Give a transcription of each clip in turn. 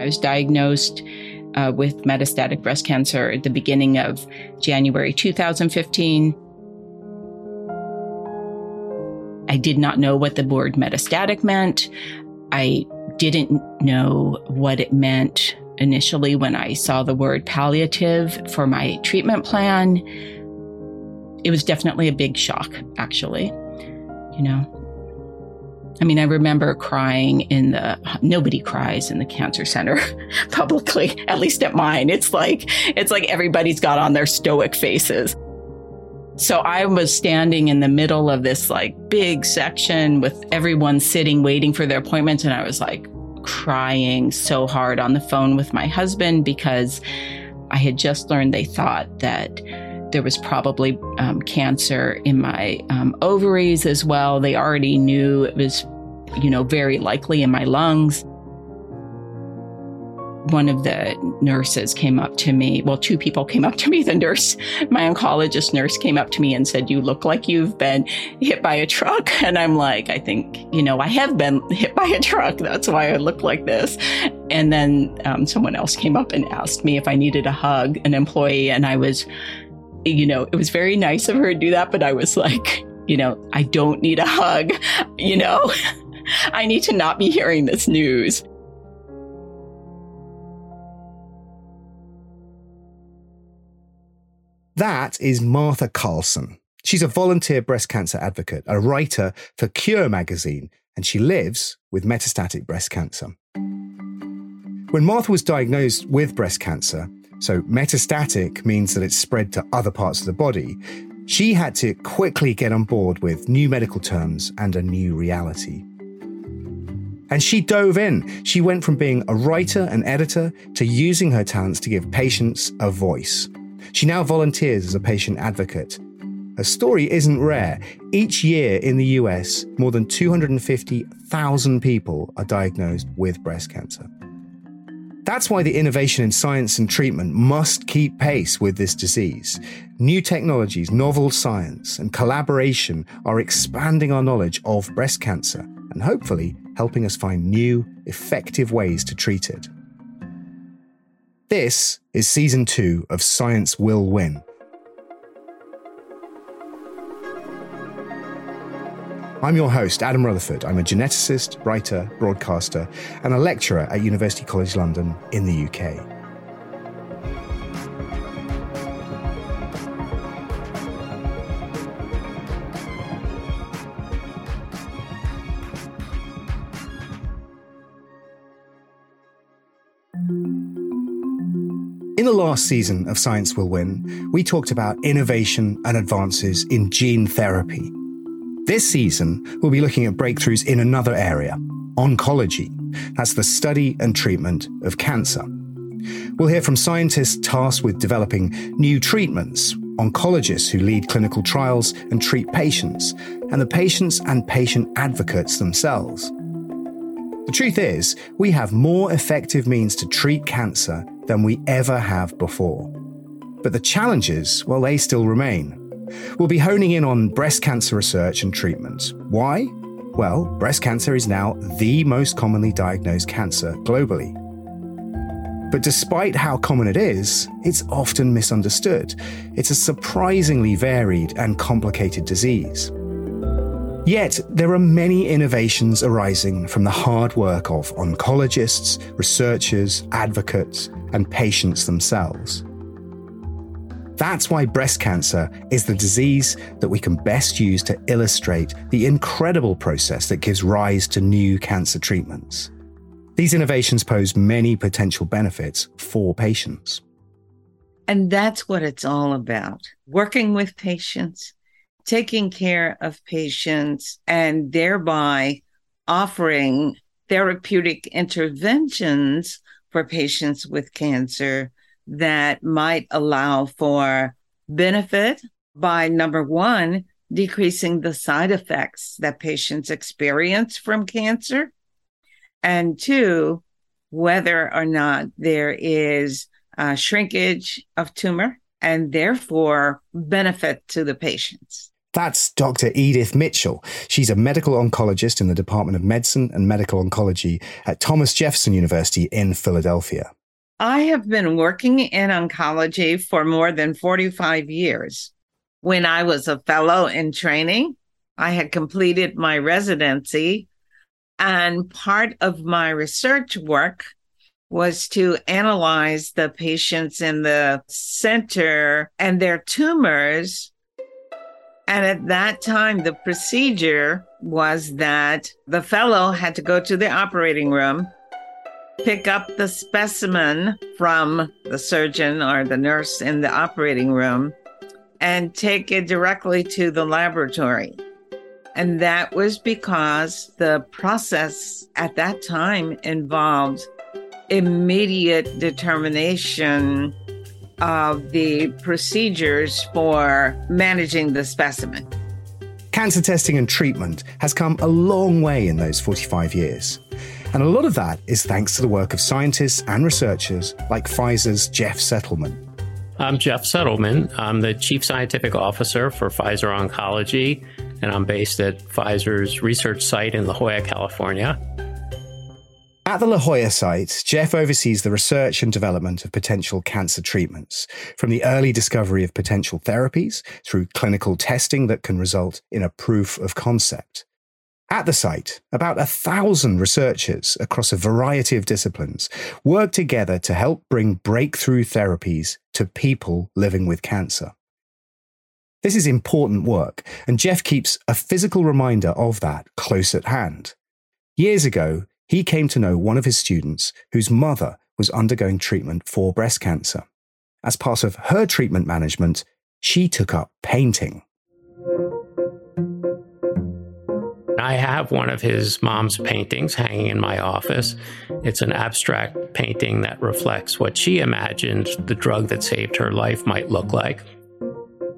I was diagnosed uh, with metastatic breast cancer at the beginning of January 2015. I did not know what the word metastatic meant. I didn't know what it meant initially when I saw the word palliative for my treatment plan. It was definitely a big shock, actually. You know, I mean, I remember crying in the, nobody cries in the cancer center publicly, at least at mine. It's like, it's like everybody's got on their stoic faces. So I was standing in the middle of this like big section with everyone sitting waiting for their appointment. And I was like crying so hard on the phone with my husband because I had just learned they thought that there was probably um, cancer in my um, ovaries as well. They already knew it was, you know, very likely in my lungs. One of the nurses came up to me. Well, two people came up to me. The nurse, my oncologist nurse, came up to me and said, You look like you've been hit by a truck. And I'm like, I think, you know, I have been hit by a truck. That's why I look like this. And then um, someone else came up and asked me if I needed a hug, an employee. And I was you know, it was very nice of her to do that, but I was like, you know, I don't need a hug, you know, I need to not be hearing this news. That is Martha Carlson. She's a volunteer breast cancer advocate, a writer for Cure magazine, and she lives with metastatic breast cancer. When Martha was diagnosed with breast cancer, so metastatic means that it's spread to other parts of the body. She had to quickly get on board with new medical terms and a new reality. And she dove in. She went from being a writer and editor to using her talents to give patients a voice. She now volunteers as a patient advocate. Her story isn't rare. Each year in the US, more than 250,000 people are diagnosed with breast cancer. That's why the innovation in science and treatment must keep pace with this disease. New technologies, novel science, and collaboration are expanding our knowledge of breast cancer and hopefully helping us find new, effective ways to treat it. This is season two of Science Will Win. I'm your host, Adam Rutherford. I'm a geneticist, writer, broadcaster, and a lecturer at University College London in the UK. In the last season of Science Will Win, we talked about innovation and advances in gene therapy. This season, we'll be looking at breakthroughs in another area oncology. That's the study and treatment of cancer. We'll hear from scientists tasked with developing new treatments, oncologists who lead clinical trials and treat patients, and the patients and patient advocates themselves. The truth is, we have more effective means to treat cancer than we ever have before. But the challenges, well, they still remain. We'll be honing in on breast cancer research and treatment. Why? Well, breast cancer is now the most commonly diagnosed cancer globally. But despite how common it is, it's often misunderstood. It's a surprisingly varied and complicated disease. Yet, there are many innovations arising from the hard work of oncologists, researchers, advocates, and patients themselves. That's why breast cancer is the disease that we can best use to illustrate the incredible process that gives rise to new cancer treatments. These innovations pose many potential benefits for patients. And that's what it's all about working with patients, taking care of patients, and thereby offering therapeutic interventions for patients with cancer that might allow for benefit by number one, decreasing the side effects that patients experience from cancer, and two, whether or not there is shrinkage of tumor and therefore benefit to the patients. That's Dr. Edith Mitchell. She's a medical oncologist in the Department of Medicine and Medical Oncology at Thomas Jefferson University in Philadelphia. I have been working in oncology for more than 45 years. When I was a fellow in training, I had completed my residency, and part of my research work was to analyze the patients in the center and their tumors and at that time, the procedure was that the fellow had to go to the operating room, pick up the specimen from the surgeon or the nurse in the operating room, and take it directly to the laboratory. And that was because the process at that time involved immediate determination of the procedures for managing the specimen. Cancer testing and treatment has come a long way in those 45 years. And a lot of that is thanks to the work of scientists and researchers like Pfizer's Jeff Settleman. I'm Jeff Settleman. I'm the Chief Scientific Officer for Pfizer Oncology, and I'm based at Pfizer's research site in La Jolla, California. At the La Jolla site, Jeff oversees the research and development of potential cancer treatments, from the early discovery of potential therapies through clinical testing that can result in a proof of concept. At the site, about a thousand researchers across a variety of disciplines work together to help bring breakthrough therapies to people living with cancer. This is important work, and Jeff keeps a physical reminder of that close at hand. Years ago, he came to know one of his students whose mother was undergoing treatment for breast cancer. As part of her treatment management, she took up painting. I have one of his mom's paintings hanging in my office. It's an abstract painting that reflects what she imagined the drug that saved her life might look like.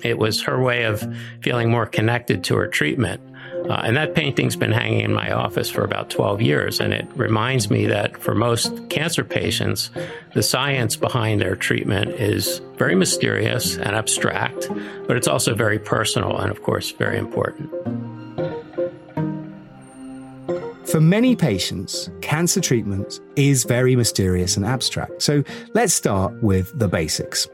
It was her way of feeling more connected to her treatment. Uh, and that painting's been hanging in my office for about 12 years. And it reminds me that for most cancer patients, the science behind their treatment is very mysterious and abstract, but it's also very personal and, of course, very important. For many patients, cancer treatment is very mysterious and abstract. So let's start with the basics.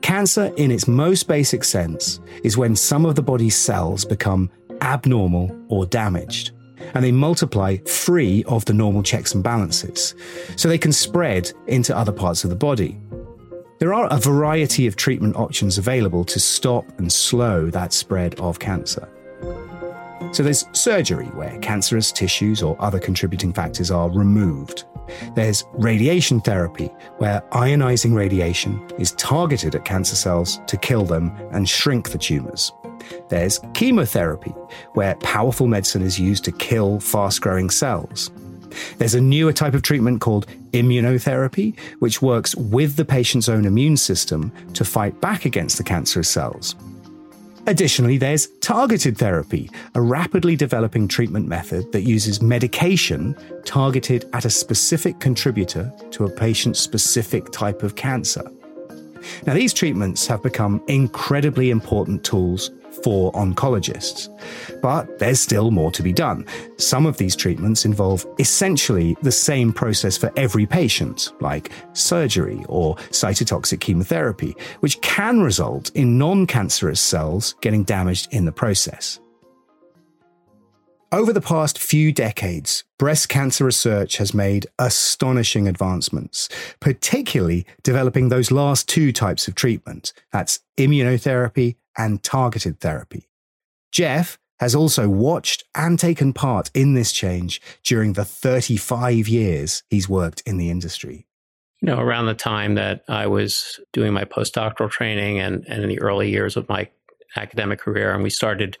Cancer, in its most basic sense, is when some of the body's cells become abnormal or damaged. And they multiply free of the normal checks and balances. So they can spread into other parts of the body. There are a variety of treatment options available to stop and slow that spread of cancer. So there's surgery, where cancerous tissues or other contributing factors are removed. There's radiation therapy, where ionizing radiation is targeted at cancer cells to kill them and shrink the tumors. There's chemotherapy, where powerful medicine is used to kill fast growing cells. There's a newer type of treatment called immunotherapy, which works with the patient's own immune system to fight back against the cancerous cells. Additionally, there's targeted therapy, a rapidly developing treatment method that uses medication targeted at a specific contributor to a patient's specific type of cancer. Now, these treatments have become incredibly important tools for oncologists. But there's still more to be done. Some of these treatments involve essentially the same process for every patient, like surgery or cytotoxic chemotherapy, which can result in non cancerous cells getting damaged in the process. Over the past few decades, breast cancer research has made astonishing advancements, particularly developing those last two types of treatment that's immunotherapy and targeted therapy. Jeff has also watched and taken part in this change during the 35 years he's worked in the industry. You know, around the time that I was doing my postdoctoral training and, and in the early years of my academic career, and we started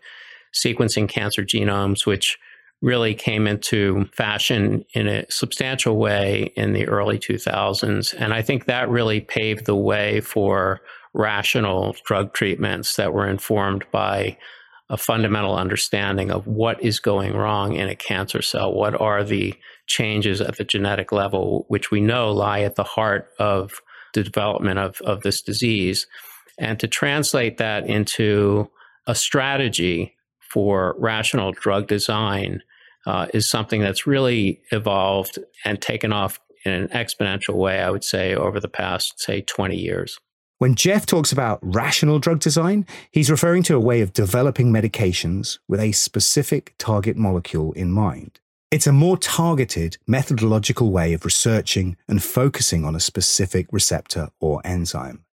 sequencing cancer genomes, which really came into fashion in a substantial way in the early 2000s. And I think that really paved the way for rational drug treatments that were informed by a fundamental understanding of what is going wrong in a cancer cell. What are the changes at the genetic level, which we know lie at the heart of the development of, of this disease? And to translate that into a strategy for rational drug design uh, is something that's really evolved and taken off in an exponential way, I would say, over the past, say, 20 years. When Jeff talks about rational drug design, he's referring to a way of developing medications with a specific target molecule in mind. It's a more targeted, methodological way of researching and focusing on a specific receptor or enzyme.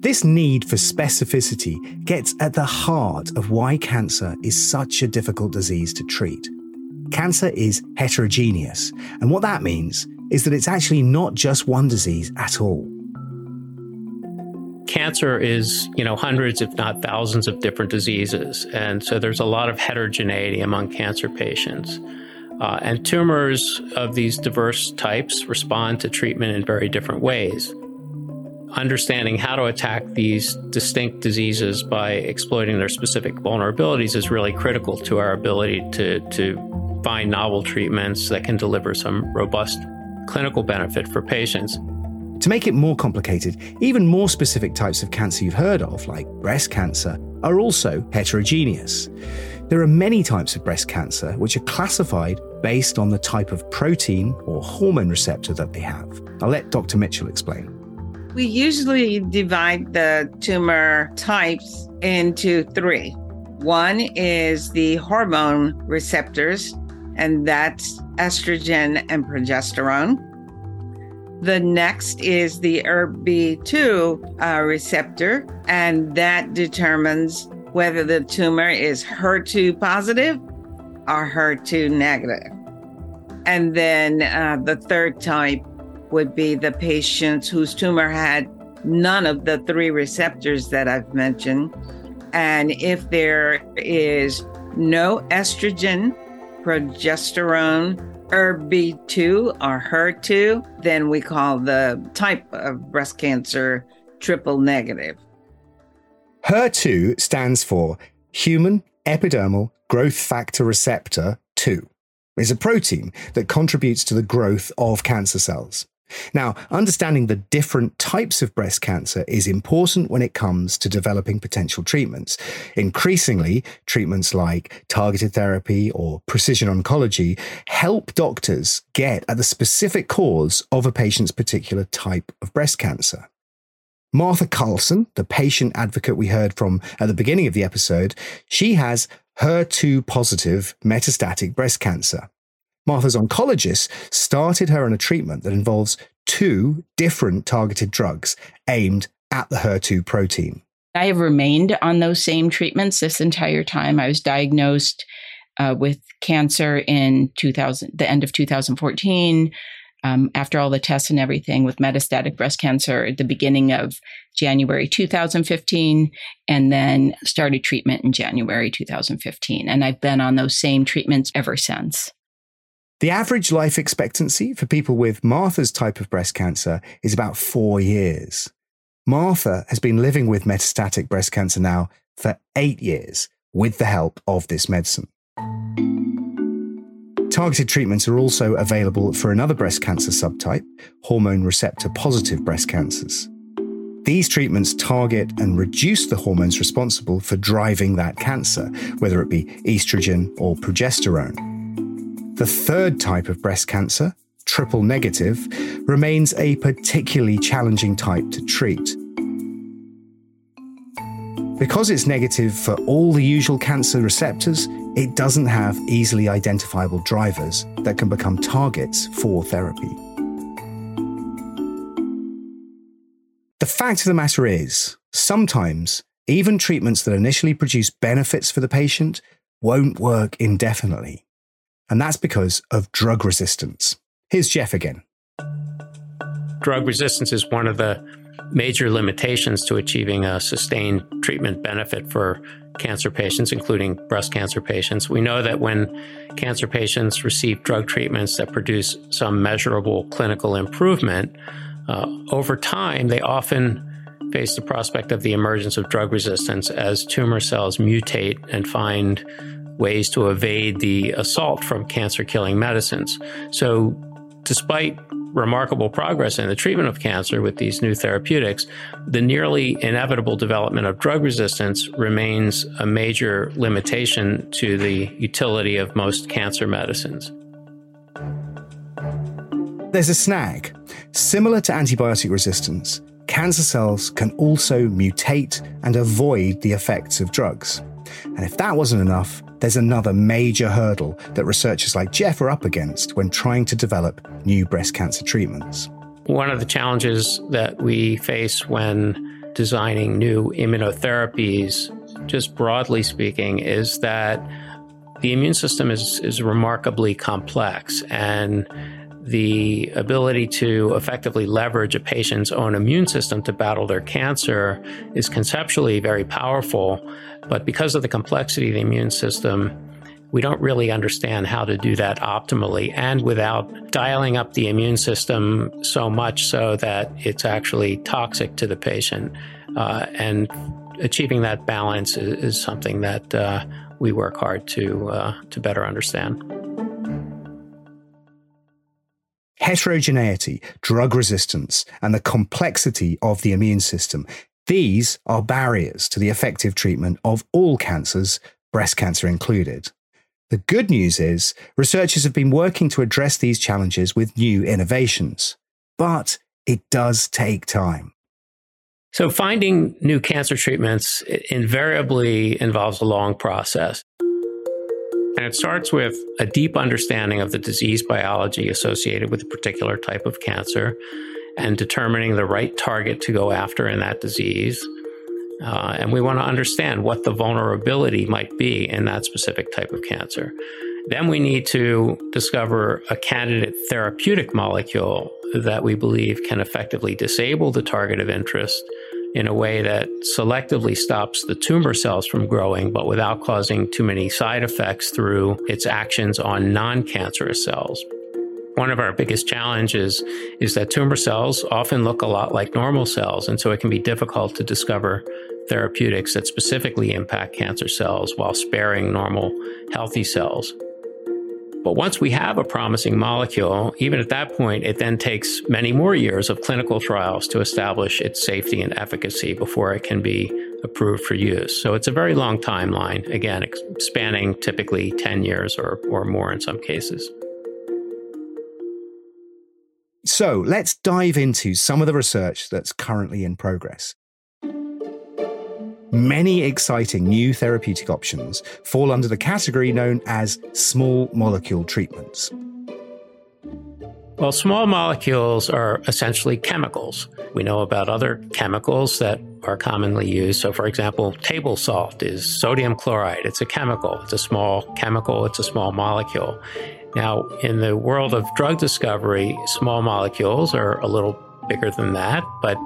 This need for specificity gets at the heart of why cancer is such a difficult disease to treat. Cancer is heterogeneous, and what that means is that it's actually not just one disease at all. Cancer is, you know, hundreds, if not thousands, of different diseases. And so there's a lot of heterogeneity among cancer patients. Uh, and tumors of these diverse types respond to treatment in very different ways. Understanding how to attack these distinct diseases by exploiting their specific vulnerabilities is really critical to our ability to, to find novel treatments that can deliver some robust clinical benefit for patients. To make it more complicated, even more specific types of cancer you've heard of, like breast cancer, are also heterogeneous. There are many types of breast cancer which are classified based on the type of protein or hormone receptor that they have. I'll let Dr. Mitchell explain. We usually divide the tumor types into three. One is the hormone receptors, and that's estrogen and progesterone. The next is the ERBB2 uh, receptor, and that determines whether the tumor is HER2 positive or HER2 negative. And then uh, the third type would be the patients whose tumor had none of the three receptors that I've mentioned. And if there is no estrogen, progesterone, ERBB2 or HER2, then we call the type of breast cancer triple negative. HER2 stands for Human Epidermal Growth Factor Receptor 2. It's a protein that contributes to the growth of cancer cells. Now, understanding the different types of breast cancer is important when it comes to developing potential treatments. Increasingly, treatments like targeted therapy or precision oncology help doctors get at the specific cause of a patient's particular type of breast cancer. Martha Carlson, the patient advocate we heard from at the beginning of the episode, she has HER2 positive metastatic breast cancer. Martha's oncologist started her on a treatment that involves two different targeted drugs aimed at the HER2 protein. I have remained on those same treatments this entire time. I was diagnosed uh, with cancer in 2000, the end of 2014. Um, after all the tests and everything with metastatic breast cancer at the beginning of January 2015, and then started treatment in January 2015. And I've been on those same treatments ever since. The average life expectancy for people with Martha's type of breast cancer is about four years. Martha has been living with metastatic breast cancer now for eight years with the help of this medicine. Targeted treatments are also available for another breast cancer subtype, hormone receptor positive breast cancers. These treatments target and reduce the hormones responsible for driving that cancer, whether it be estrogen or progesterone. The third type of breast cancer, triple negative, remains a particularly challenging type to treat. Because it's negative for all the usual cancer receptors, it doesn't have easily identifiable drivers that can become targets for therapy. The fact of the matter is, sometimes even treatments that initially produce benefits for the patient won't work indefinitely and that's because of drug resistance. Here's Jeff again. Drug resistance is one of the major limitations to achieving a sustained treatment benefit for cancer patients, including breast cancer patients. We know that when cancer patients receive drug treatments that produce some measurable clinical improvement, uh, over time, they often face the prospect of the emergence of drug resistance as tumor cells mutate and find ways to evade the assault from cancer killing medicines. So, despite remarkable progress in the treatment of cancer with these new therapeutics, the nearly inevitable development of drug resistance remains a major limitation to the utility of most cancer medicines. There's a snag. Similar to antibiotic resistance, cancer cells can also mutate and avoid the effects of drugs. And if that wasn't enough, there's another major hurdle that researchers like Jeff are up against when trying to develop new breast cancer treatments. One of the challenges that we face when designing new immunotherapies, just broadly speaking, is that the immune system is, is remarkably complex and the ability to effectively leverage a patient's own immune system to battle their cancer is conceptually very powerful. But because of the complexity of the immune system, we don't really understand how to do that optimally and without dialing up the immune system so much so that it's actually toxic to the patient. Uh, and achieving that balance is, is something that uh, we work hard to, uh, to better understand. Heterogeneity, drug resistance, and the complexity of the immune system these are barriers to the effective treatment of all cancers, breast cancer included. The good news is researchers have been working to address these challenges with new innovations, but it does take time. So, finding new cancer treatments invariably involves a long process. And it starts with a deep understanding of the disease biology associated with a particular type of cancer, and determining the right target to go after in that disease. Uh, and we want to understand what the vulnerability might be in that specific type of cancer. Then we need to discover a candidate therapeutic molecule that we believe can effectively disable the target of interest in a way that selectively stops the tumor cells from growing, but without causing too many side effects through its actions on non cancerous cells. One of our biggest challenges is that tumor cells often look a lot like normal cells, and so it can be difficult to discover therapeutics that specifically impact cancer cells while sparing normal healthy cells. But once we have a promising molecule, even at that point, it then takes many more years of clinical trials to establish its safety and efficacy before it can be approved for use. So it's a very long timeline, again, spanning typically 10 years or, or more in some cases. So let's dive into some of the research that's currently in progress. Many exciting new therapeutic options fall under the category known as small molecule treatments. Well, small molecules are essentially chemicals. We know about other chemicals that are commonly used. So, for example, table salt is sodium chloride. It's a chemical, it's a small chemical, it's a small molecule. Now, in the world of drug discovery, small molecules are a little bigger than that, but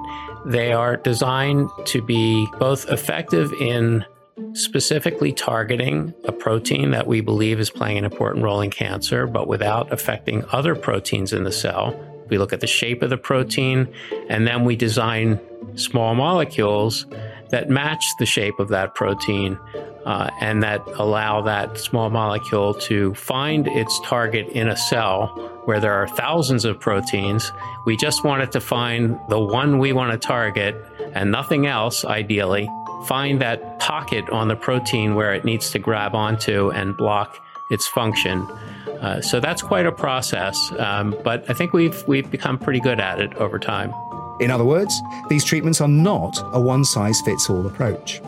they are designed to be both effective in specifically targeting a protein that we believe is playing an important role in cancer, but without affecting other proteins in the cell. We look at the shape of the protein, and then we design small molecules that match the shape of that protein uh, and that allow that small molecule to find its target in a cell where there are thousands of proteins. We just want it to find the one we want to target and nothing else, ideally. Find that pocket on the protein where it needs to grab onto and block its function. Uh, so that's quite a process, um, but I think we've we've become pretty good at it over time. In other words, these treatments are not a one size fits all approach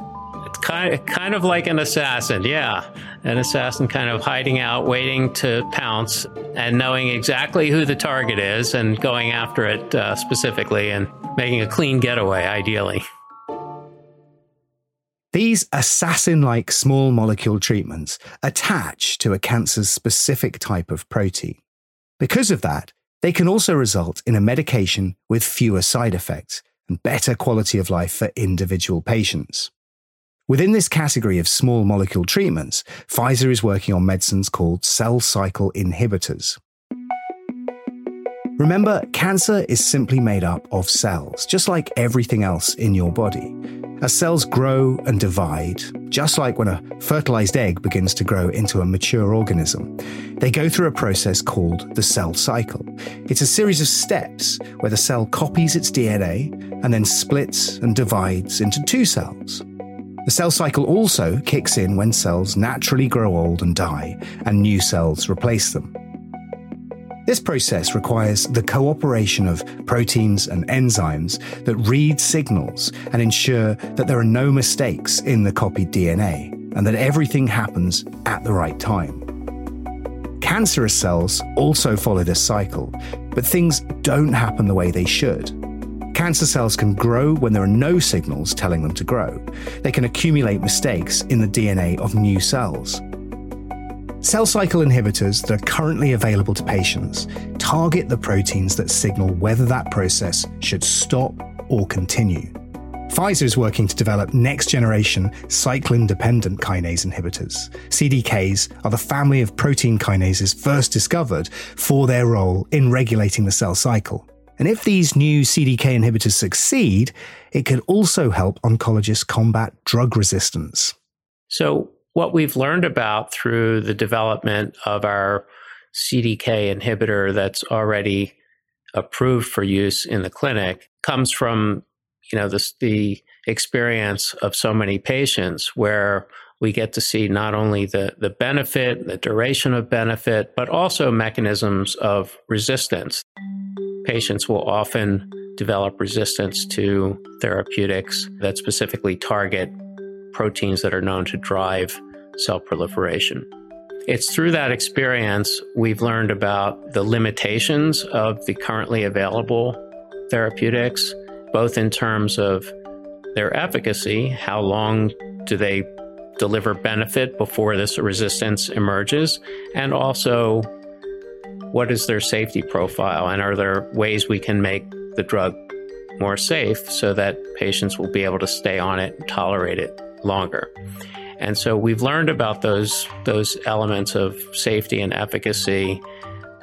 kind kind of like an assassin, yeah. An assassin kind of hiding out, waiting to pounce, and knowing exactly who the target is and going after it uh, specifically and making a clean getaway, ideally. These assassin like small molecule treatments attach to a cancer's specific type of protein. Because of that, they can also result in a medication with fewer side effects and better quality of life for individual patients. Within this category of small molecule treatments, Pfizer is working on medicines called cell cycle inhibitors. Remember, cancer is simply made up of cells, just like everything else in your body. As cells grow and divide, just like when a fertilized egg begins to grow into a mature organism, they go through a process called the cell cycle. It's a series of steps where the cell copies its DNA and then splits and divides into two cells. The cell cycle also kicks in when cells naturally grow old and die, and new cells replace them. This process requires the cooperation of proteins and enzymes that read signals and ensure that there are no mistakes in the copied DNA and that everything happens at the right time. Cancerous cells also follow this cycle, but things don't happen the way they should. Cancer cells can grow when there are no signals telling them to grow. They can accumulate mistakes in the DNA of new cells. Cell cycle inhibitors that are currently available to patients target the proteins that signal whether that process should stop or continue. Pfizer is working to develop next generation cyclin dependent kinase inhibitors. CDKs are the family of protein kinases first discovered for their role in regulating the cell cycle. And if these new CDK inhibitors succeed, it could also help oncologists combat drug resistance. So, what we've learned about through the development of our CDK inhibitor that's already approved for use in the clinic comes from you know this, the experience of so many patients where we get to see not only the, the benefit, the duration of benefit, but also mechanisms of resistance. Patients will often develop resistance to therapeutics that specifically target proteins that are known to drive cell proliferation. It's through that experience we've learned about the limitations of the currently available therapeutics, both in terms of their efficacy, how long do they deliver benefit before this resistance emerges, and also what is their safety profile, and are there ways we can make the drug more safe so that patients will be able to stay on it and tolerate it longer. And so we've learned about those those elements of safety and efficacy,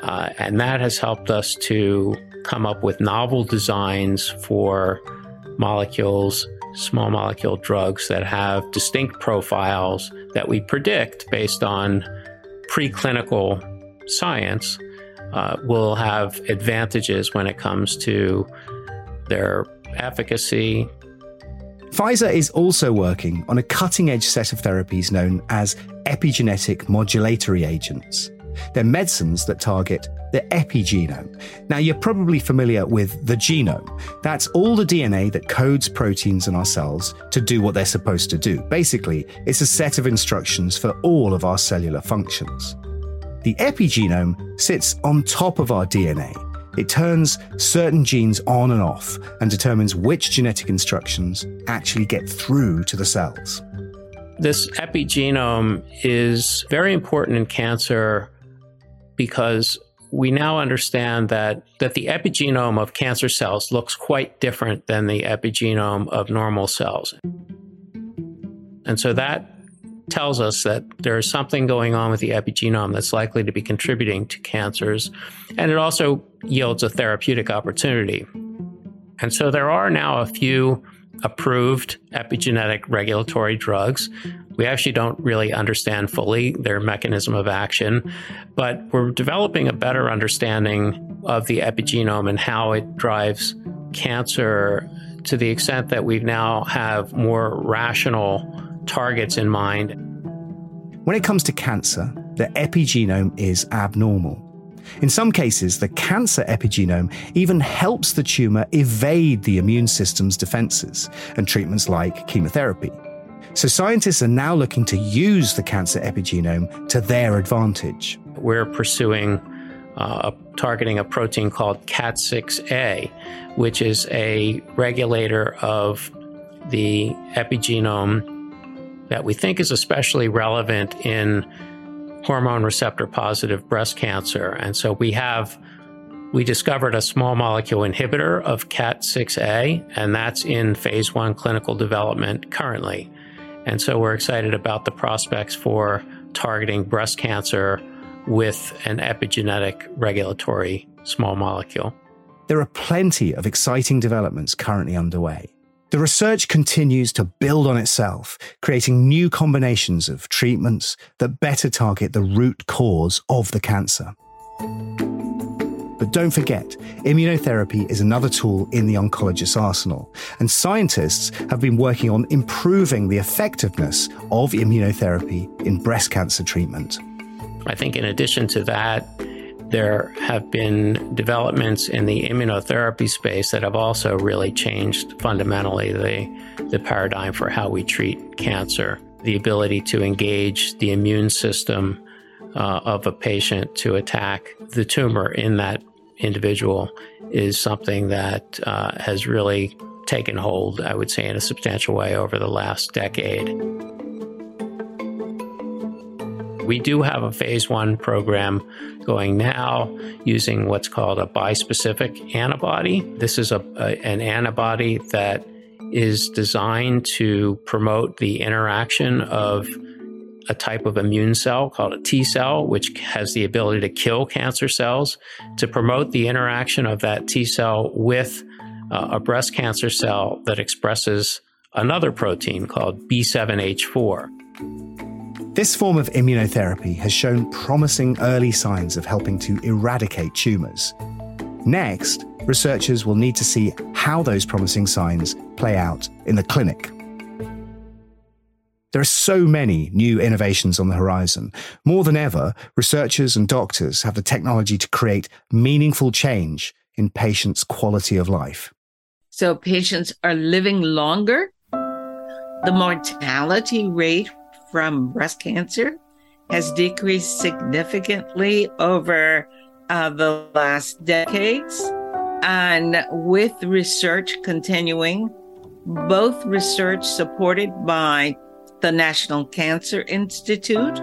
uh, and that has helped us to come up with novel designs for molecules, small molecule drugs that have distinct profiles that we predict based on preclinical science uh, will have advantages when it comes to their efficacy, Pfizer is also working on a cutting edge set of therapies known as epigenetic modulatory agents. They're medicines that target the epigenome. Now, you're probably familiar with the genome. That's all the DNA that codes proteins in our cells to do what they're supposed to do. Basically, it's a set of instructions for all of our cellular functions. The epigenome sits on top of our DNA it turns certain genes on and off and determines which genetic instructions actually get through to the cells. This epigenome is very important in cancer because we now understand that, that the epigenome of cancer cells looks quite different than the epigenome of normal cells. And so that tells us that there is something going on with the epigenome that's likely to be contributing to cancers. And it also yields a therapeutic opportunity. And so there are now a few approved epigenetic regulatory drugs. We actually don't really understand fully their mechanism of action, but we're developing a better understanding of the epigenome and how it drives cancer to the extent that we now have more rational targets in mind. When it comes to cancer, the epigenome is abnormal. In some cases, the cancer epigenome even helps the tumor evade the immune system's defenses and treatments like chemotherapy. So, scientists are now looking to use the cancer epigenome to their advantage. We're pursuing uh, targeting a protein called KAT6A, which is a regulator of the epigenome that we think is especially relevant in hormone receptor positive breast cancer. And so we have we discovered a small molecule inhibitor of KAT6A, and that's in phase one clinical development currently. And so we're excited about the prospects for targeting breast cancer with an epigenetic regulatory small molecule. There are plenty of exciting developments currently underway. The research continues to build on itself, creating new combinations of treatments that better target the root cause of the cancer. But don't forget, immunotherapy is another tool in the oncologist's arsenal, and scientists have been working on improving the effectiveness of immunotherapy in breast cancer treatment. I think, in addition to that, there have been developments in the immunotherapy space that have also really changed fundamentally the, the paradigm for how we treat cancer. The ability to engage the immune system uh, of a patient to attack the tumor in that individual is something that uh, has really taken hold, I would say, in a substantial way over the last decade. We do have a phase one program going now using what's called a bispecific antibody. This is a, a, an antibody that is designed to promote the interaction of a type of immune cell called a T cell, which has the ability to kill cancer cells, to promote the interaction of that T cell with uh, a breast cancer cell that expresses another protein called B7H4. This form of immunotherapy has shown promising early signs of helping to eradicate tumours. Next, researchers will need to see how those promising signs play out in the clinic. There are so many new innovations on the horizon. More than ever, researchers and doctors have the technology to create meaningful change in patients' quality of life. So, patients are living longer. The mortality rate from breast cancer has decreased significantly over uh, the last decades. And with research continuing, both research supported by the National Cancer Institute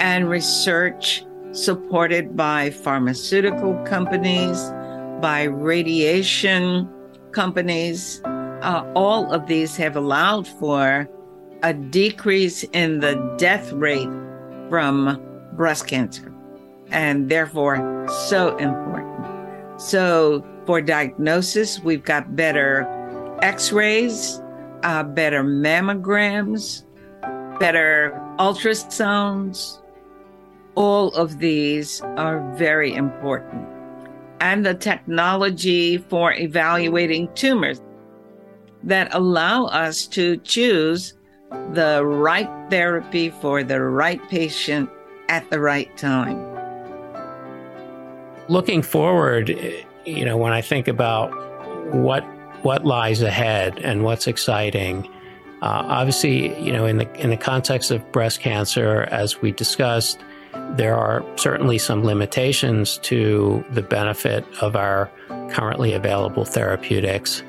and research supported by pharmaceutical companies, by radiation companies. Uh, all of these have allowed for a decrease in the death rate from breast cancer and therefore so important. So, for diagnosis, we've got better x rays, uh, better mammograms, better ultrasounds. All of these are very important. And the technology for evaluating tumors that allow us to choose the right therapy for the right patient at the right time. Looking forward, you know, when I think about what what lies ahead and what's exciting, uh, obviously, you know, in the in the context of breast cancer, as we discussed, there are certainly some limitations to the benefit of our currently available therapeutics.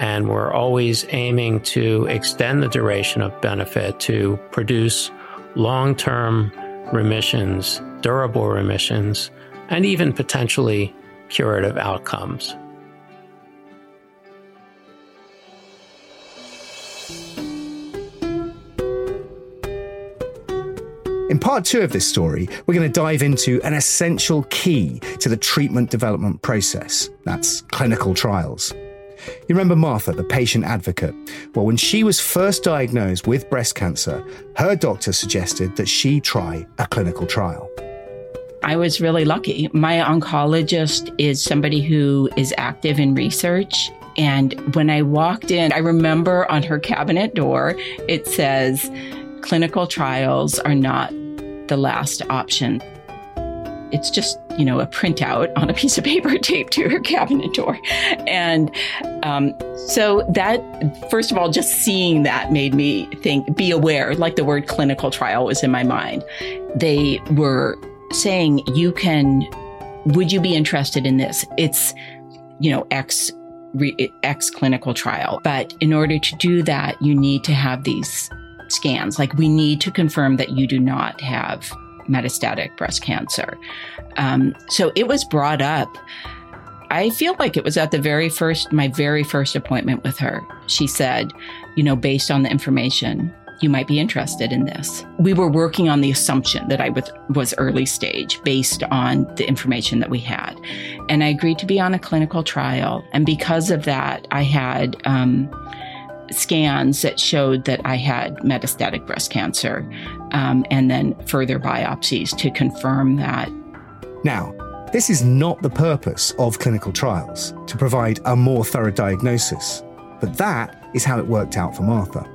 And we're always aiming to extend the duration of benefit to produce long term remissions, durable remissions, and even potentially curative outcomes. In part two of this story, we're going to dive into an essential key to the treatment development process that's clinical trials. You remember Martha, the patient advocate? Well, when she was first diagnosed with breast cancer, her doctor suggested that she try a clinical trial. I was really lucky. My oncologist is somebody who is active in research. And when I walked in, I remember on her cabinet door, it says, clinical trials are not the last option. It's just, you know, a printout on a piece of paper taped to her cabinet door. And um, so that, first of all, just seeing that made me think, be aware, like the word clinical trial was in my mind. They were saying, you can, would you be interested in this? It's, you know, X X clinical trial. But in order to do that, you need to have these scans. Like we need to confirm that you do not have metastatic breast cancer. Um, so it was brought up. I feel like it was at the very first, my very first appointment with her. She said, you know, based on the information, you might be interested in this. We were working on the assumption that I was, was early stage based on the information that we had. And I agreed to be on a clinical trial. And because of that, I had, um, scans that showed that I had metastatic breast cancer, um, and then further biopsies to confirm that. Now, this is not the purpose of clinical trials to provide a more thorough diagnosis, but that is how it worked out for Martha.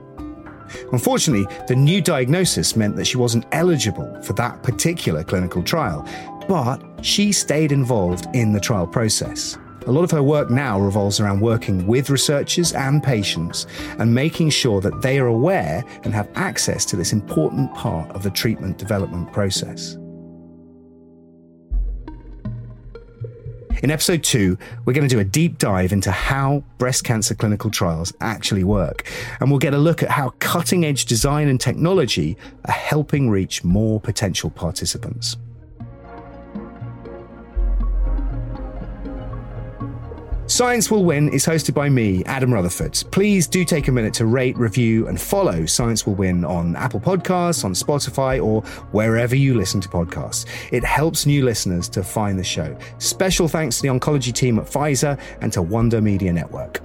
Unfortunately, the new diagnosis meant that she wasn't eligible for that particular clinical trial, but she stayed involved in the trial process. A lot of her work now revolves around working with researchers and patients and making sure that they are aware and have access to this important part of the treatment development process. In episode two, we're going to do a deep dive into how breast cancer clinical trials actually work. And we'll get a look at how cutting edge design and technology are helping reach more potential participants. Science Will Win is hosted by me, Adam Rutherford. Please do take a minute to rate, review, and follow Science Will Win on Apple Podcasts, on Spotify, or wherever you listen to podcasts. It helps new listeners to find the show. Special thanks to the oncology team at Pfizer and to Wonder Media Network.